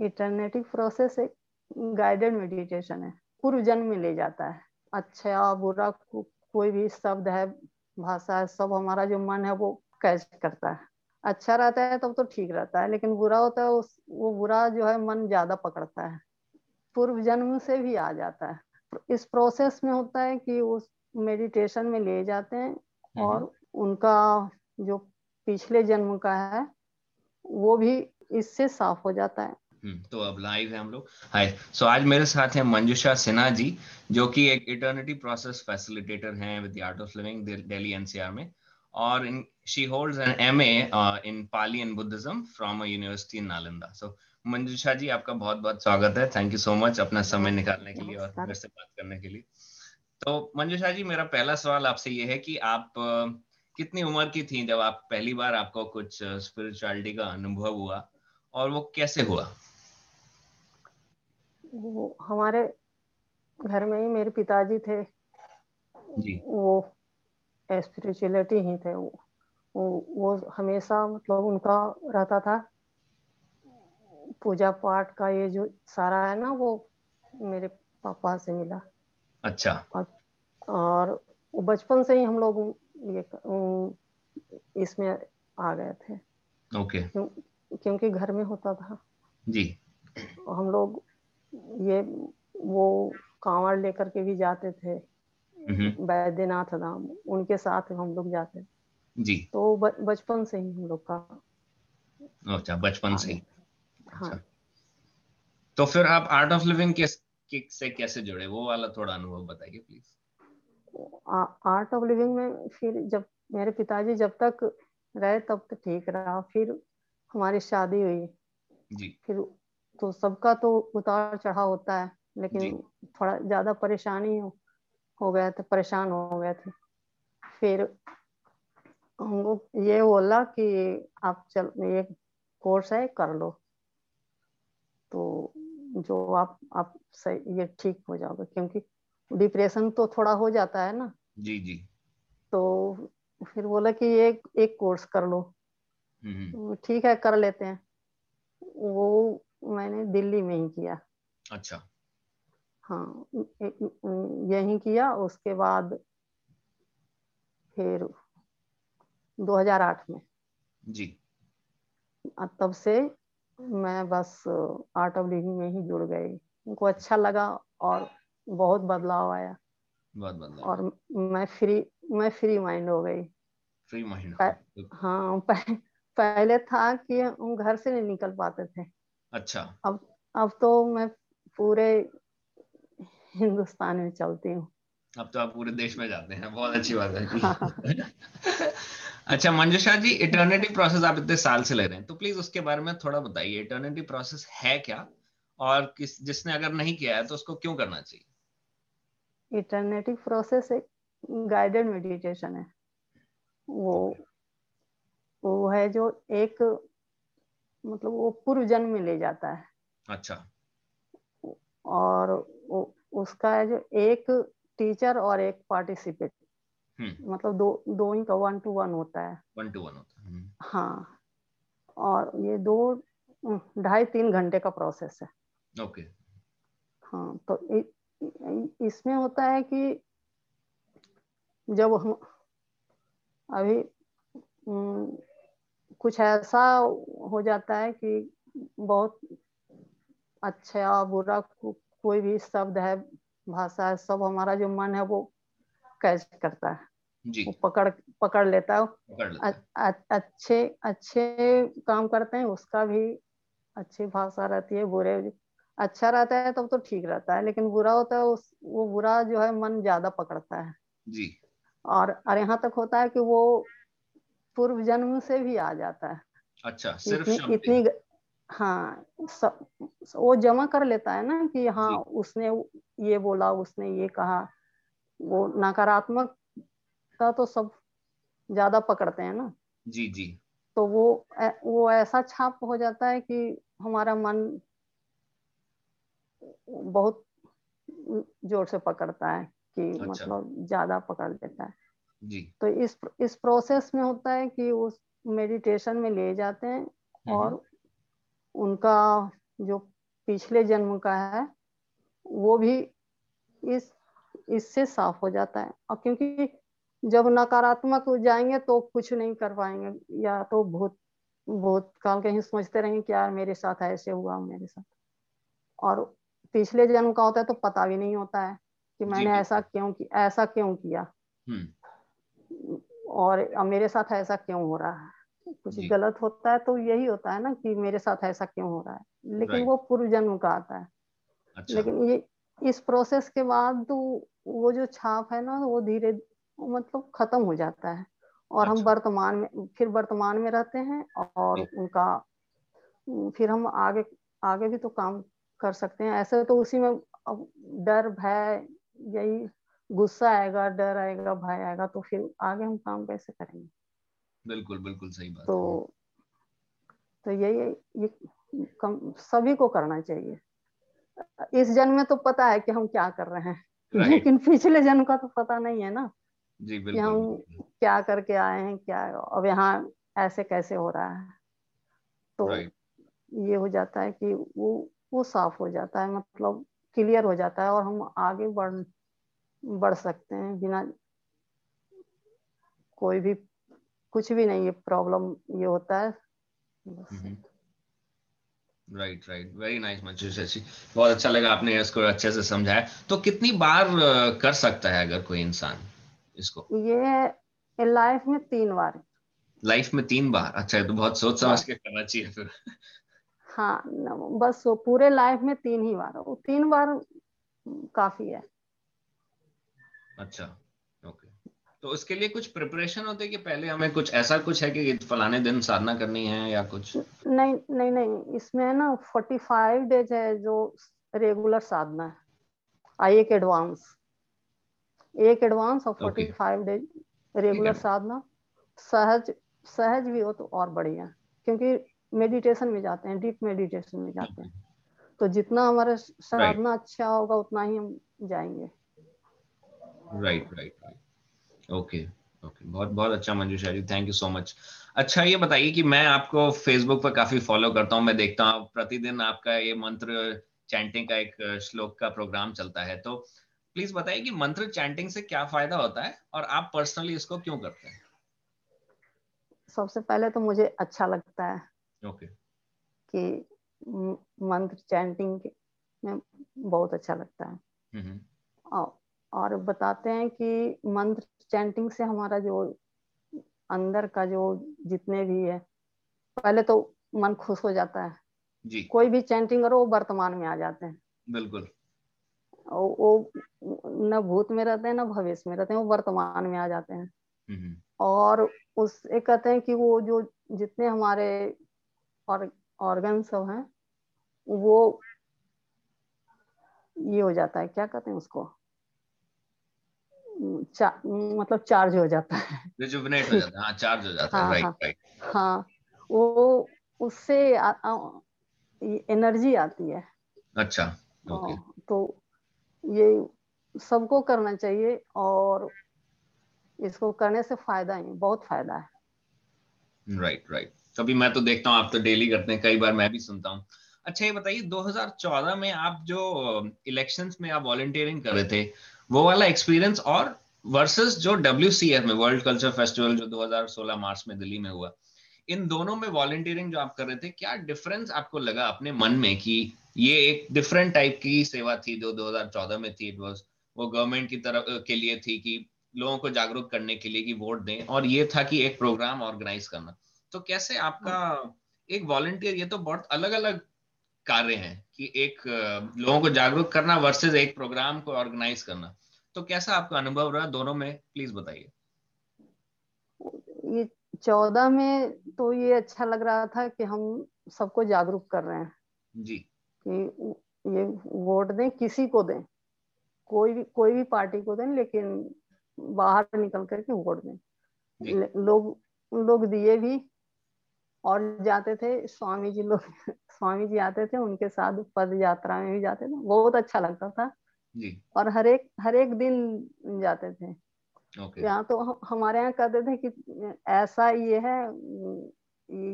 इटरनेटिव process एक guided meditation है। पूर्व जन्म में ले जाता है। अच्छा बुरा को, कोई भी शब्द है भाषा है सब हमारा जो मन है वो कैच करता है। अच्छा रहता है तब तो ठीक रहता है लेकिन बुरा होता है उस वो बुरा जो है मन ज़्यादा पकड़ता है। पूर्व जन्म से भी आ जाता है। इस प्रोसेस में होता है कि उस मेडिटेशन में ले जाते हैं हम्म। और उनका जो पिछले जन्म का है वो भी इससे साफ़ हो जाता है। तो अब लाइव है हम लोग। हाय सो आज मेरे साथ हैं मंजुषा सिन्हा जी जो कि एक इटर्निटी प्रोसेस फैसिलिटेटर हैं with the Art of Living Delhi NCR में। और in she holds an MA in Pali and Buddhism from a university in Nalanda so Manjusha ji आपका बहुत बहुत स्वागत है। थैंक यू सो मच अपना समय निकालने के लिए और मेरे से बात करने के लिए। तो मंजुषा जी मेरा पहला सवाल आपसे ये है कि आप कितनी उम्र की थी जब आप पहली बार आपको कुछ स्पिरिचुअलिटी का अनुभव हुआ? और वो कैसे हुआ? वो हमारे घर में ही मेरे पिताजी थे। जी। वो स्पिरिचुअलिटी ही थे। वो वो, वो हमेशा मतलब उनका रहता था। पूजा पाठ का ये जो सारा है ना वो मेरे पापा से मिला। अच्छा। और, और बचपन से ही हम लोग ये इसमें आ गए थे। ओके। क्यों, क्योंकि घर में होता था। जी। हम लोग ये वो कांवड़ लेकर के भी जाते थे बैद्यनाथ धाम उनके साथ हम लोग जाते जी। तो बचपन से ही हम लोग का। अच्छा बचपन से ही। हाँ। अच्छा। तो फिर आप आर्ट ऑफ़ लिविंग के से कैसे जुड़े? वो वाला थोड़ा अनुभव बताइए प्लीज़ आर्ट ऑफ़ लिविंग में फिर जब मेरे पिताजी जब तक रहे तब तो ठीक रहा। फिर हमारी शादी हुई। जी। फिर तो सबका तो उतार चढ़ाव होता है लेकिन थोड़ा ज़्यादा परेशानी हो, हो गया था परेशान हो गए थे। फिर हमको ये बोला कि आप चल ये कोर्स है कर लो। तो जो आप आप सही ये ठीक हो जाओगे क्योंकि डिप्रेशन तो थोड़ा हो जाता है ना। जी जी। तो फिर बोला कि ये एक कोर्स कर लो। हम्म, हम्म। ठीक है कर लेते हैं। वो मैंने दिल्ली में ही किया। अच्छा। हाँ यही किया उसके बाद फिर 2008 में। जी। तब से मैं बस आर्ट ऑफ़ लिविंग में ही जुड़ गई। उनको अच्छा लगा और बहुत बदलाव आया। बहुत बदलाव। और मैं फ्री मैं फ्री माइंड हो गई। फ्री माइंड हाँ पह, पहले था कि हम घर से नहीं निकल पाते थे। अच्छा। अब अब तो मैं पूरे हिंदुस्तान में चलती हूँ। अब तो आप पूरे देश में जाते हैं बहुत अच्छी बात है। हाँ। अच्छा मंजुषा जी इटर्निटी प्रोसेस आप इतने साल से ले रहे हैं तो प्लीज़ उसके बारे में थोड़ा बताइए इटर्निटी प्रोसेस है क्या? और किस जिसने अगर नहीं किया है तो उसको क्यों करना चाहिए? इटर्निटी प्रोसेस एक गाइडेड मेडिटेशन है। वो वो है जो एक मतलब वो पूर्व जन्म में ले जाता है। अच्छा। और वो उसका जो एक टीचर और एक पार्टिसिपेट। हम्म। मतलब दो दो ही का वन टू वन होता है। वन टू वन होता है। हम्म। हाँ। और ये दो ढाई तीन घंटे का प्रोसेस है। ओके। हाँ तो इ, इसमें होता है कि जब हम अभी कुछ ऐसा हो जाता है कि बहुत अच्छा बुरा को, कोई भी शब्द है भाषा है सब हमारा जो मन है वो कैच करता है। जी। वो पकड़ पकड़ लेता है। अच्छे अच्छे काम करते हैं उसका भी अच्छी भाषा रहती है बुरे अच्छा रहता है तब तो ठीक रहता है लेकिन बुरा होता है उस वो बुरा जो है मन ज़्यादा पकड़ता है। जी। और और यहाँ तक होता है कि वो पूर्व जन्म से भी आ जाता है। अच्छा सिर्फ़ इतनी, इतनी हाँ सब वो जमा कर लेता है ना कि हाँ उसने ये बोला उसने ये कहा। वो नकारात्मक का तो सब ज़्यादा पकड़ते हैं ना। जी जी। तो वो वो ऐसा छाप हो जाता है कि हमारा मन बहुत ज़ोर से पकड़ता है कि अच्छा। मतलब ज़्यादा पकड़ लेता है। जी। तो इस इस प्रोसेस में होता है कि उस मेडिटेशन में ले जाते हैं और उनका जो पिछले जन्म का है वो भी इस इससे साफ़ हो जाता है। और क्योंकि जब नकारात्मक हो जाएँगे तो कुछ नहीं कर पाएँगे या तो भूत भूत काल कहीं सोचते रहेंगे कि यार मेरे साथ ऐसे हुआ मेरे साथ। और पिछले जन्म का होता है तो पता भी नहीं होता है कि मैंने ऐसा क्यों किया ऐसा क्यों किया। और मेरे साथ ऐसा क्यों हो रहा है? कुछ गलत होता है तो यही होता है ना कि मेरे साथ ऐसा क्यों हो रहा है? लेकिन वो पूर्व जन्म का आता है। अच्छा। लेकिन ये इस प्रोसेस के बाद तो वो जो छाप है ना वो धीरे मतलब खत्म हो जाता है। और अच्छा। हम वर्तमान में फिर वर्तमान में रहते हैं और उनका फिर हम आगे आगे भी तो काम कर सकते हैं। ऐसे तो उसी में डर भय यही गुस्सा आएगा डर आएगा भय आएगा तो फिर आगे हम काम कैसे करेंगे? बिल्कुल बिल्कुल सही बात तो तो यही ये कम सभी को करना चाहिए। इस जन्म में तो पता है कि हम क्या कर रहे हैं लेकिन पिछले जन्म का तो पता नहीं है ना जी बिल्कुल, कि हम क्या करके आए हैं क्या अब यहाँ ऐसे कैसे हो रहा है। तो ये हो जाता है कि वो वो साफ़ हो जाता है मतलब क्लियर हो जाता है और हम आगे बढ़ बढ़ सकते हैं बिना कोई भी कुछ भी नहीं है प्रॉब्लम ये होता है। Right right very nice Manju Shashi. बहुत अच्छा लगा आपने इसको अच्छे से समझाया। तो कितनी बार कर सकता है अगर कोई इंसान इसको? ये लाइफ में तीन बार। लाइफ में तीन बार? अच्छा तो बहुत सोच समझ के करना चाहिए फिर। हाँ बस पूरे लाइफ में तीन ही बार तीन बार काफ़ी है। अच्छा ओके तो उसके लिए कुछ प्रिपरेशन होते है कि पहले हमें कुछ ऐसा कुछ है कि फलाने दिन साधना करनी है या कुछ? नहीं नहीं नहीं इसमें ना फोर्टी फाइव डेज़ है जो रेगुलर साधना है। आई एक एडवांस एक एडवांस और फोर्टी फाइव डेज़ रेगुलर साधना। सहज सहज भी हो तो और बढ़िया क्योंकि मेडिटेशन में जाते हैं डीप मेडिटेशन में जाते हैं। तो जितना हमारा साधना अच्छा होगा उतना ही हम जाएँगे। Right right right okay okay बहुत बहुत अच्छा Manjusha ji thank you so much अच्छा ये बताइए कि मैं आपको फेसबुक पर काफ़ी फॉलो करता हूँ मैं देखता हूँ प्रतिदिन आपका ये मंत्र चैंटिंग का एक श्लोक का प्रोग्राम चलता है तो प्लीज़ बताइए कि मंत्र चैंटिंग से क्या फ़ायदा होता है और आप पर्सनली इसको क्यों करते हैं? सबसे पहले तो मुझे अच्छा लगता है ओके okay. कि मंत्र चैंटिंग में बहुत अच्छा लगता है। mm-hmm. और और बताते हैं कि मंत्र चैंटिंग से हमारा जो अंदर का जो जितने भी है पहले तो मन खुश हो जाता है। जी। कोई भी चैंटिंग करो वो वर्तमान में आ जाते हैं। बिल्कुल। वो न भूत में रहते हैं न भविष्य में रहते हैं वो वर्तमान में आ जाते हैं। हम्म। और उस एक कहते हैं कि वो जो जितने हमारे और ऑर्गन सब हैं वो ये हो जाता है क्या कहते हैं उसको? चा, मतलब चार्ज हो जाता है। रिजुविनेट हो जाता है। हाँ चार्ज हो जाता है। राइट हाँ, राइट हाँ, हाँ वो उससे एनर्जी आती है। अच्छा ओके तो ये सबको करना चाहिए और इसको करने से फ़ायदा ही बहुत फ़ायदा है। राइट राइट कभी मैं तो देखता हूँ आप तो डेली करते हैं कई बार मैं भी सुनता हूँ। अच्छा ये बताइए 2014 में आप जो इलेक्शंस में आप वॉलंटियरिंग कर रहे थे वो वाला एक्सपीरियंस और वर्सेस जो डब्ल्यू में वर्ल्ड कल्चर फेस्टिवल जो 2016 मार्च में दिल्ली में हुआ, इन दोनों में वॉलंटियरिंग जो आप कर रहे थे, क्या डिफरेंस आपको लगा अपने मन में कि ये एक डिफरेंट टाइप की सेवा थी जो 2014 में थी? इट वाज वो गवर्नमेंट की तरफ़ के लिए थी कि लोगों को जागरूक करने के लिए कि वोट दें और ये था कि एक प्रोग्राम ऑर्गेनाइज करना। तो कैसे आपका एक वॉलंटियर ये तो बहुत अलग अलग कार्य हैं। कि एक लोगों को जागरूक करना वर्सेस एक प्रोग्राम को ऑर्गेनाइज करना। तो कैसा आपका अनुभव रहा दोनों में? प्लीज़ बताइए। ये चौदह में तो ये अच्छा लग रहा था कि हम सबको जागरूक कर रहे हैं। जी। कि ये वोट दें किसी को दें। कोई भी कोई भी पार्टी को दें लेकिन बाहर निकल करके वोट दें। लोग लोग दिए भी और जाते थे स्वामी जी लोग स्वामी जी आते थे उनके साथ पद यात्रा में भी जाते थे। बहुत अच्छा लगता था। जी। और हर एक हर एक दिन जाते थे। okay. यहाँ तो हमारे यहाँ कहते थे कि ऐसा ये है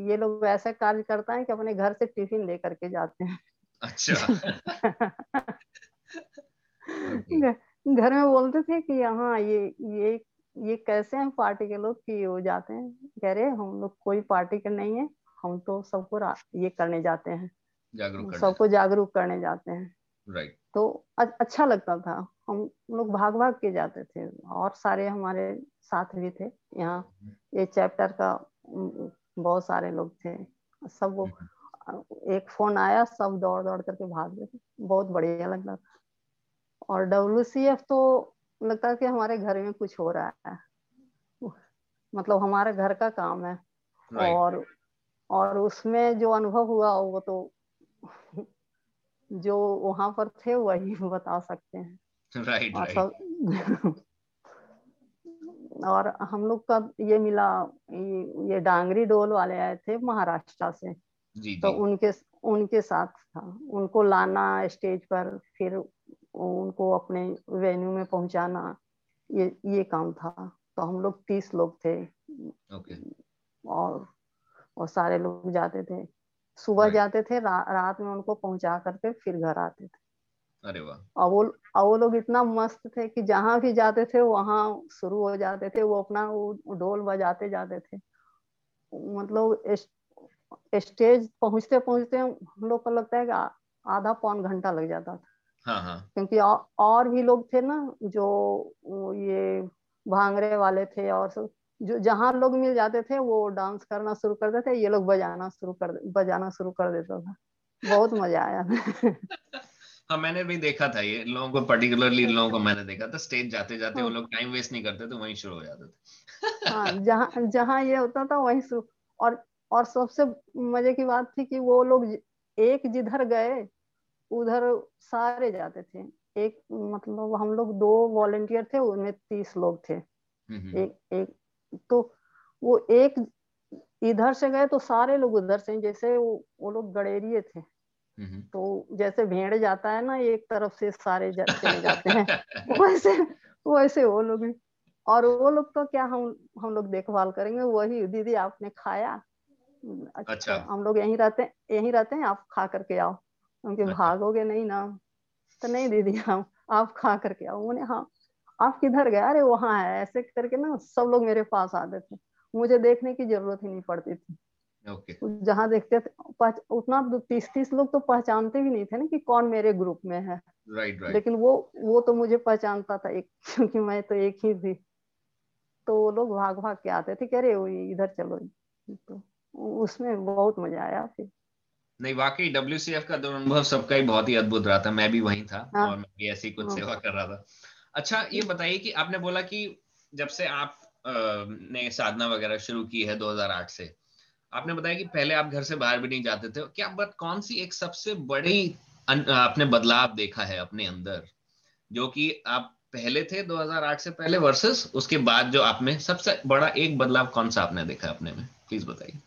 ये लोग ऐसे कार्य करता है कि अपने घर से टिफ़िन लेकर के जाते हैं। अच्छा। घर में बोलते थे कि यहाँ ये ये ये कैसे हैं पार्टी के लोग कि वो जाते हैं? कह रहे हम लोग कोई पार्टी के नहीं है हम तो सबको ये करने जाते हैं। जागरूक सबको जागरूक करने जाते हैं। राइट तो अच्छा लगता था। हम लोग भाग भाग के जाते थे और सारे हमारे साथ भी थे। यहाँ ये चैप्टर का बहुत सारे लोग थे। सब वो हम्म। एक फ़ोन आया सब दौड़ दौड़ करके भाग गए। बहुत बढ़िया लगता था। और डब्ल्यू तो लगता है कि हमारे घर में कुछ हो रहा है। मतलब हमारे घर का काम है right. और और उसमें जो अनुभव हुआ वो तो जो वहाँ पर थे वही बता सकते हैं right, और right. और हम लोग का ये मिला ये, ये डांगरी डोल वाले आए थे महाराष्ट्र से जी, तो जी. उनके उनके साथ था उनको लाना स्टेज पर फिर उनको अपने वेन्यू में पहुंचाना ये ये काम था तो हम लोग तीस लोग थे। okay. और और सारे लोग जाते थे। सुबह right. जाते थे रा, रात में उनको पहुँचा करके फिर घर आते थे। अरे वाह। और वो और वो लोग इतना मस्त थे कि जहाँ भी जाते थे वहाँ शुरू हो जाते थे। वो अपना वो ढोल बजाते जाते थे। मतलब स्टेज पहुँचते पहुँचते हम लोग को लगता है कि आधा पौन घंटा लग जाता था। हाँ हाँ। क्योंकि और भी लोग थे ना जो ये भांगरे वाले थे और सब जो जहाँ लोग मिल जाते थे वो डांस करना शुरू करते थे ये लोग बजाना शुरू कर बजाना शुरू कर देता था। बहुत मज़ा आया। हाँ मैंने भी देखा था ये लोगों को पर्टिकुलरली लोगों को मैंने देखा था स्टेज जाते जाते हाँ. वो लोग टाइम वेस्ट नहीं करते तो वहीं शुरू हो जाते थे। हाँ जहाँ जहाँ ये होता था वहीं शुरू और और सबसे मज़े की बात थी कि वो लोग एक जिधर गए उधर सारे जाते थे। एक मतलब हम लोग दो वॉलेंटियर थे उनमें तीस लोग थे। एक एक तो वो एक इधर से गए तो सारे लोग उधर से जैसे वो, वो लोग गड़ेरिए थे। तो जैसे भेड़ जाता है ना एक तरफ़ से सारे जा, चले जाते हैं। वैसे वैसे वो लोग भी और वो लोग तो क्या हम हम लोग देखभाल करेंगे? वही दीदी आपने खाया? अच्छा, अच्छा। हम लोग यहीं रहते हैं यहीं रहते हैं आप खा करके आओ। उनके अच्छा। भागोगे नहीं ना? तो नहीं दीदी हम आप खा करके आओ। उन्हें हाँ आप किधर गए? अरे वहाँ है ऐसे करके ना सब लोग मेरे पास आते थे। मुझे देखने की ज़रूरत ही नहीं पड़ती थी। okay. जहाँ देखते थे उतना तीस तीस लोग तो पहचानते भी नहीं थे ना कि कौन मेरे ग्रुप में है। Right, right. लेकिन वो वो तो मुझे पहचानता था एक क्योंकि मैं तो एक ही थी। तो वो लोग भाग भाग के आते थे कह रहे इधर चलो। तो उसमें बहुत मज़ा आया फिर। नहीं वाकई डब्ल्यू का तो अनुभव सबका ही बहुत ही अद्भुत रहा था। मैं भी वहीं था हाँ, और मैं भी ऐसी कुछ हाँ, सेवा कर रहा था। अच्छा ये बताइए कि आपने बोला कि जब से आप ने साधना वगैरह शुरू की है 2008 से आपने बताया कि पहले आप घर से बाहर भी नहीं जाते थे। क्या बट कौन सी एक सबसे बड़ी आपने बदलाव देखा है अपने अंदर? जो कि आप पहले थे 2008 से पहले वर्सेस उसके बाद जो आप में सबसे बड़ा एक बदलाव कौन सा आपने देखा अपने में? प्लीज़ बताइए।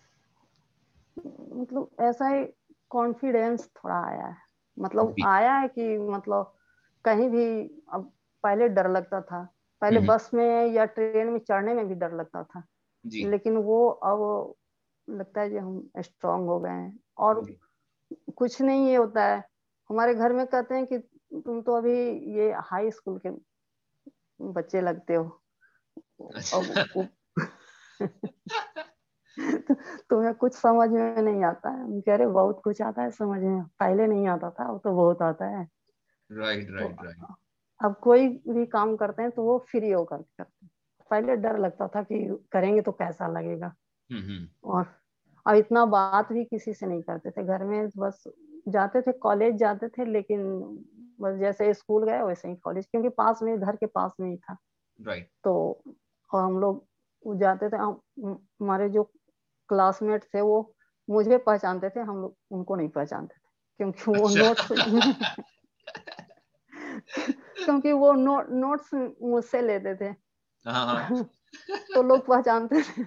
मतलब ऐसा ही कॉन्फिडेंस थोड़ा आया है। मतलब आया है कि मतलब कहीं भी अब पहले डर लगता था। पहले बस में या ट्रेन में चढ़ने में भी डर लगता था। जी. लेकिन वो अब लगता है कि हम स्ट्रांग हो गए हैं। और कुछ नहीं ये होता है। हमारे घर में कहते हैं कि तुम तो अभी ये हाई स्कूल के बच्चे लगते हो। अच्छा। तुम्हें कुछ समझ में नहीं आता है। कह रहे बहुत कुछ आता है समझ में पहले नहीं आता था अब तो बहुत आता है। राइट राइट राइट अब कोई भी काम करते हैं तो वो फ्री होकर करते हैं। पहले डर लगता था कि करेंगे तो कैसा लगेगा। हम्म, हम्म। और अब इतना बात भी किसी से नहीं करते थे। घर में बस जाते थे कॉलेज जाते थे लेकिन बस जैसे स्कूल गए वैसे ही कॉलेज क्योंकि पास में घर के पास में ही था। राइट तो हम लोग जाते थे। हमारे जो क्लासमेट थे वो मुझे पहचानते थे हम लोग उनको नहीं पहचानते थे क्योंकि वो अच्छा। नोट्स क्योंकि वो नो, नोट्स मुझसे लेते थे। हाँ, हाँ। तो लोग पहचानते थे।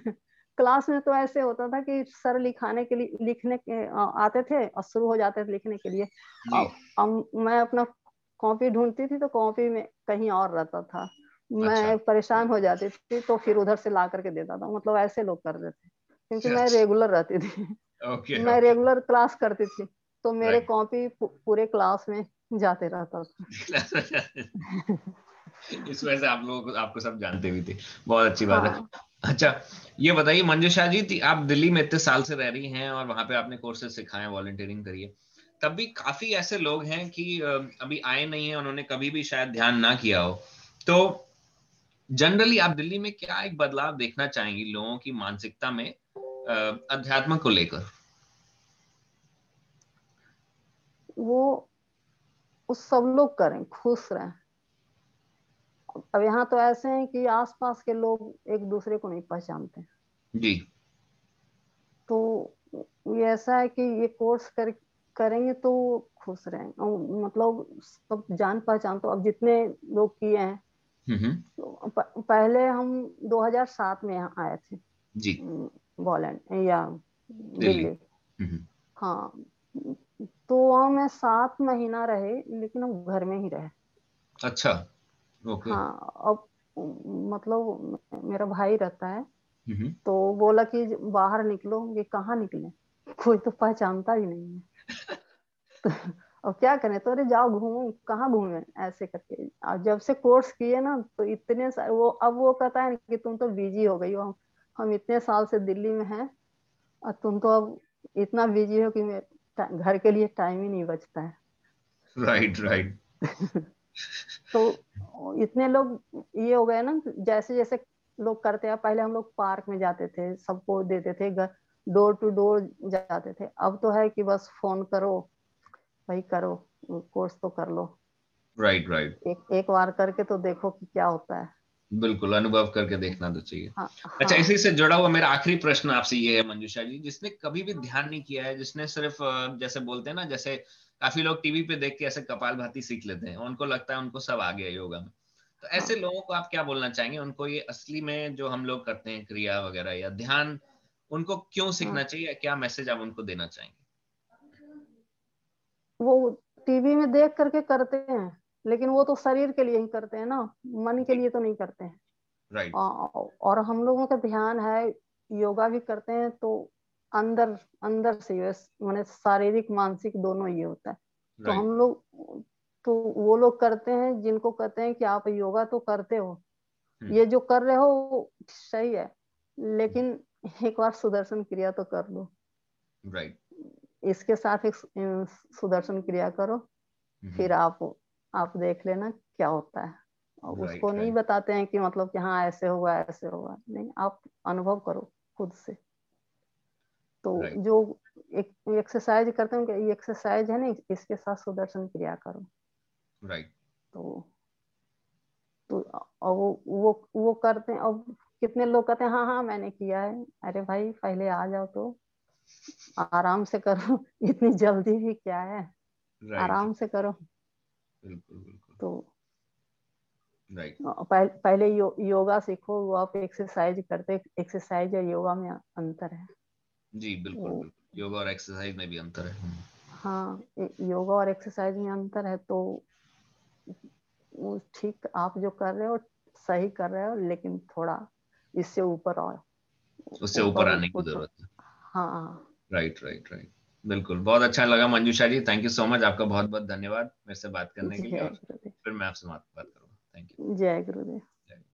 क्लास में तो ऐसे होता था कि सर लिखाने के लिए लिखने के आते थे और शुरू हो जाते थे लिखने के लिए। अब मैं अपना कॉपी ढूंढती थी तो कॉपी में कहीं और रहता था। मैं अच्छा। परेशान हो जाती थी तो फिर उधर से ला करके देता था। मतलब ऐसे लोग कर देते क्योंकि मैं रेगुलर रहती थी। Okay, मैं okay. रेगुलर क्लास करती थी तो मेरे right. कॉपी पूरे क्लास में जाते रहता था। इस वजह से आप लोग आपको सब जानते भी थे। बहुत अच्छी बात हाँ. है। अच्छा ये बताइए मंजुषा जी आप दिल्ली में इतने साल से रह रही हैं और वहाँ पे आपने कोर्सेज सिखाए वॉलंटियरिंग करिए तब भी काफ़ी ऐसे लोग हैं कि अभी आए नहीं है उन्होंने कभी भी शायद ध्यान ना किया हो। तो जनरली आप दिल्ली में क्या एक बदलाव देखना चाहेंगी लोगों की मानसिकता में? अध्यात्म को लेकर। वो उस सब लोग करें खुश रहें। अब यहाँ तो ऐसे हैं कि आसपास के लोग एक दूसरे को नहीं पहचानते। जी। तो ये ऐसा है कि ये कोर्स कर करेंगे तो खुश रहेंगे मतलब सब जान पहचान तो अब जितने लोग किए हैं तो पहले हम 2007 में यहाँ आए थे। जी। बॉलैंड या दिल्ली हाँ तो वहाँ में सात महीना रहे लेकिन हम घर में ही रहे। अच्छा ओके। हाँ अब मतलब मेरा भाई रहता है तो बोला कि बाहर निकलो ये कहाँ निकले? कोई तो पहचानता ही नहीं है। तो अब क्या करें? तो अरे जाओ घूमो कहाँ घूमे? ऐसे करके। जब से कोर्स किए ना तो इतने सारे वो अब वो कहता है कि तुम तो बिज़ी हो गई हो। हम इतने साल से दिल्ली में हैं और तुम तो अब इतना बिज़ी हो कि घर के लिए टाइम ही नहीं बचता है राइट right, राइट right. तो इतने लोग ये हो गए ना जैसे जैसे लोग करते हैं पहले हम लोग पार्क में जाते थे सबको देते थे डोर टू डोर जाते थे अब तो है कि बस फ़ोन करो भाई करो कोर्स तो कर लो राइट right, राइट right. एक एक बार करके तो देखो कि क्या होता है बिल्कुल अनुभव करके देखना तो चाहिए हाँ, हाँ. अच्छा हाँ. इसी से जुड़ा हुआ मेरा आखिरी प्रश्न आपसे ये है मंजूषा जी जिसने कभी भी ध्यान नहीं किया है जिसने सिर्फ़ जैसे बोलते हैं ना जैसे काफ़ी लोग टीवी पे देख के ऐसे कपाल भाती सीख लेते हैं उनको लगता है उनको सब आ गया योगा में तो ऐसे हाँ. लोगों को आप क्या बोलना चाहेंगे उनको ये असली में जो हम लोग करते हैं क्रिया वगैरह या ध्यान उनको क्यों सीखना हाँ. चाहिए क्या मैसेज आप उनको देना चाहेंगे वो टीवी में देख करके करते हैं लेकिन वो तो शरीर के लिए ही करते हैं ना मन के लिए तो नहीं करते हैं राइट और हम लोगों का ध्यान है योगा भी करते हैं तो अंदर अंदर से मैंने शारीरिक मानसिक दोनों ये होता है right. तो हम लोग तो वो लोग करते हैं जिनको कहते हैं कि आप योगा तो करते हो हम्म। ये जो कर रहे हो सही है लेकिन एक बार सुदर्शन क्रिया तो कर लो राइट right. इसके साथ एक सुदर्शन क्रिया करो हम्म। फिर आप आप देख लेना क्या होता है और right, उसको right. नहीं बताते हैं कि मतलब कि हाँ ऐसे होगा ऐसे होगा नहीं आप अनुभव करो खुद से तो right. जो एक एक्सरसाइज करते हैं ये एक्सरसाइज है ना इसके साथ सुदर्शन क्रिया करो राइट right. तो तो और वो वो वो करते हैं और कितने लोग कहते हैं हाँ हाँ मैंने किया है अरे भाई पहले आ जाओ तो आराम से करो इतनी जल्दी भी क्या है right. आराम से करो बिल्कुल बिल्कुल। तो राइट पह, पहले यो, योगा सीखो वो आप एक्सरसाइज करते एक्सरसाइज और योगा में अंतर है। जी बिल्कुल बिल्कुल। योगा और एक्सरसाइज में भी अंतर है। हाँ योगा और एक्सरसाइज में अंतर है तो ठीक आप जो कर रहे हो सही कर रहे हो लेकिन थोड़ा इससे ऊपर आओ। उससे ऊपर आने की ज़रूरत है। हाँ। राइट राइट राइट बिल्कुल बहुत अच्छा लगा Manjusha ji thank you so much आपका बहुत बहुत धन्यवाद मेरे से बात करने के लिए फिर मैं आपसे बात करूँगा थैंक यू जय गुरुदेव।